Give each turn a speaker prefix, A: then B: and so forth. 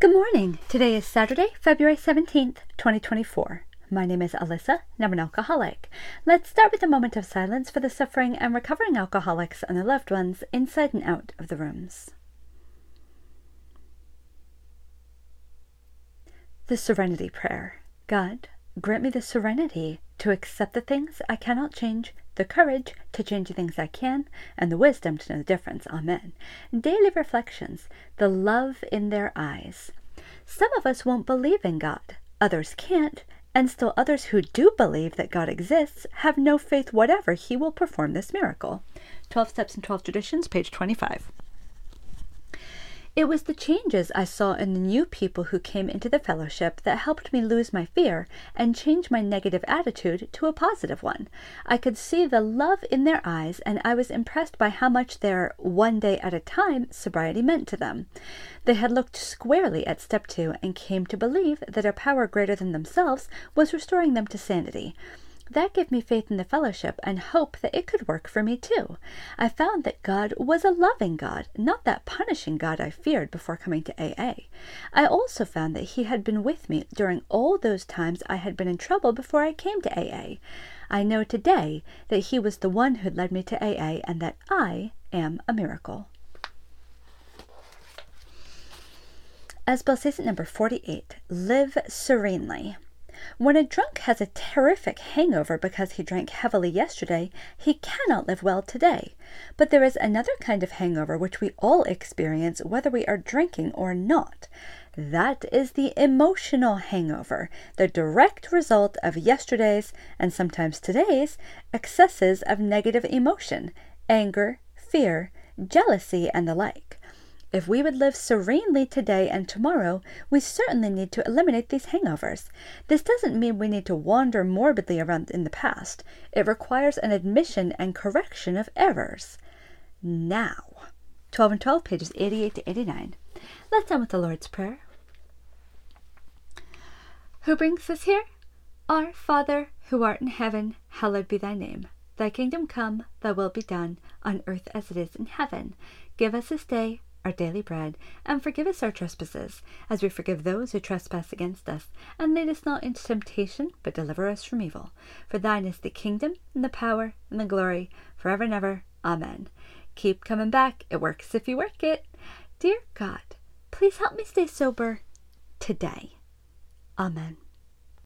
A: Good morning. Today is Saturday, February 17th, 2024. My name is Alyssa, and I'm an alcoholic. Let's start with a moment of silence for the suffering and recovering alcoholics and their loved ones inside and out of the rooms. The Serenity Prayer God, grant me the serenity to accept the things I cannot change the courage to change the things I can, and the wisdom to know the difference. Amen. Daily reflections, the love in their eyes. Some of us won't believe in God, others can't, and still others who do believe that God exists have no faith whatever He will perform this miracle. 12 Steps and 12 Traditions, page 25. It was the changes I saw in the new people who came into the fellowship that helped me lose my fear and change my negative attitude to a positive one. I could see the love in their eyes, and I was impressed by how much their one day at a time sobriety meant to them. They had looked squarely at step two and came to believe that a power greater than themselves was restoring them to sanity. That gave me faith in the fellowship and hope that it could work for me too. I found that God was a loving God, not that punishing God I feared before coming to AA. I also found that He had been with me during all those times I had been in trouble before I came to AA. I know today that He was the one who led me to AA and that I am a miracle. As Bill Sees It number 48, live serenely. When a drunk has a terrific hangover because he drank heavily yesterday, he cannot live well today. But there is another kind of hangover which we all experience whether we are drinking or not. That is the emotional hangover, the direct result of yesterday's and sometimes today's excesses of negative emotion, anger, fear, jealousy, and the like. If we would live serenely today and tomorrow, we certainly need to eliminate these hangovers. This doesn't mean we need to wander morbidly around in the past. It requires an admission and correction of errors. Now, 12 and 12, pages 88 to 89. Let's end with the Lord's Prayer. Who brings us here? Our Father, who art in heaven, hallowed be thy name. Thy kingdom come, thy will be done, on earth as it is in heaven. Give us this day our daily bread, and forgive us our trespasses, as we forgive those who trespass against us. And lead us not into temptation, but deliver us from evil. For thine is the kingdom, and the power, and the glory, forever and ever. Amen. Keep coming back. It works if you work it. Dear God, please help me stay sober today. Amen.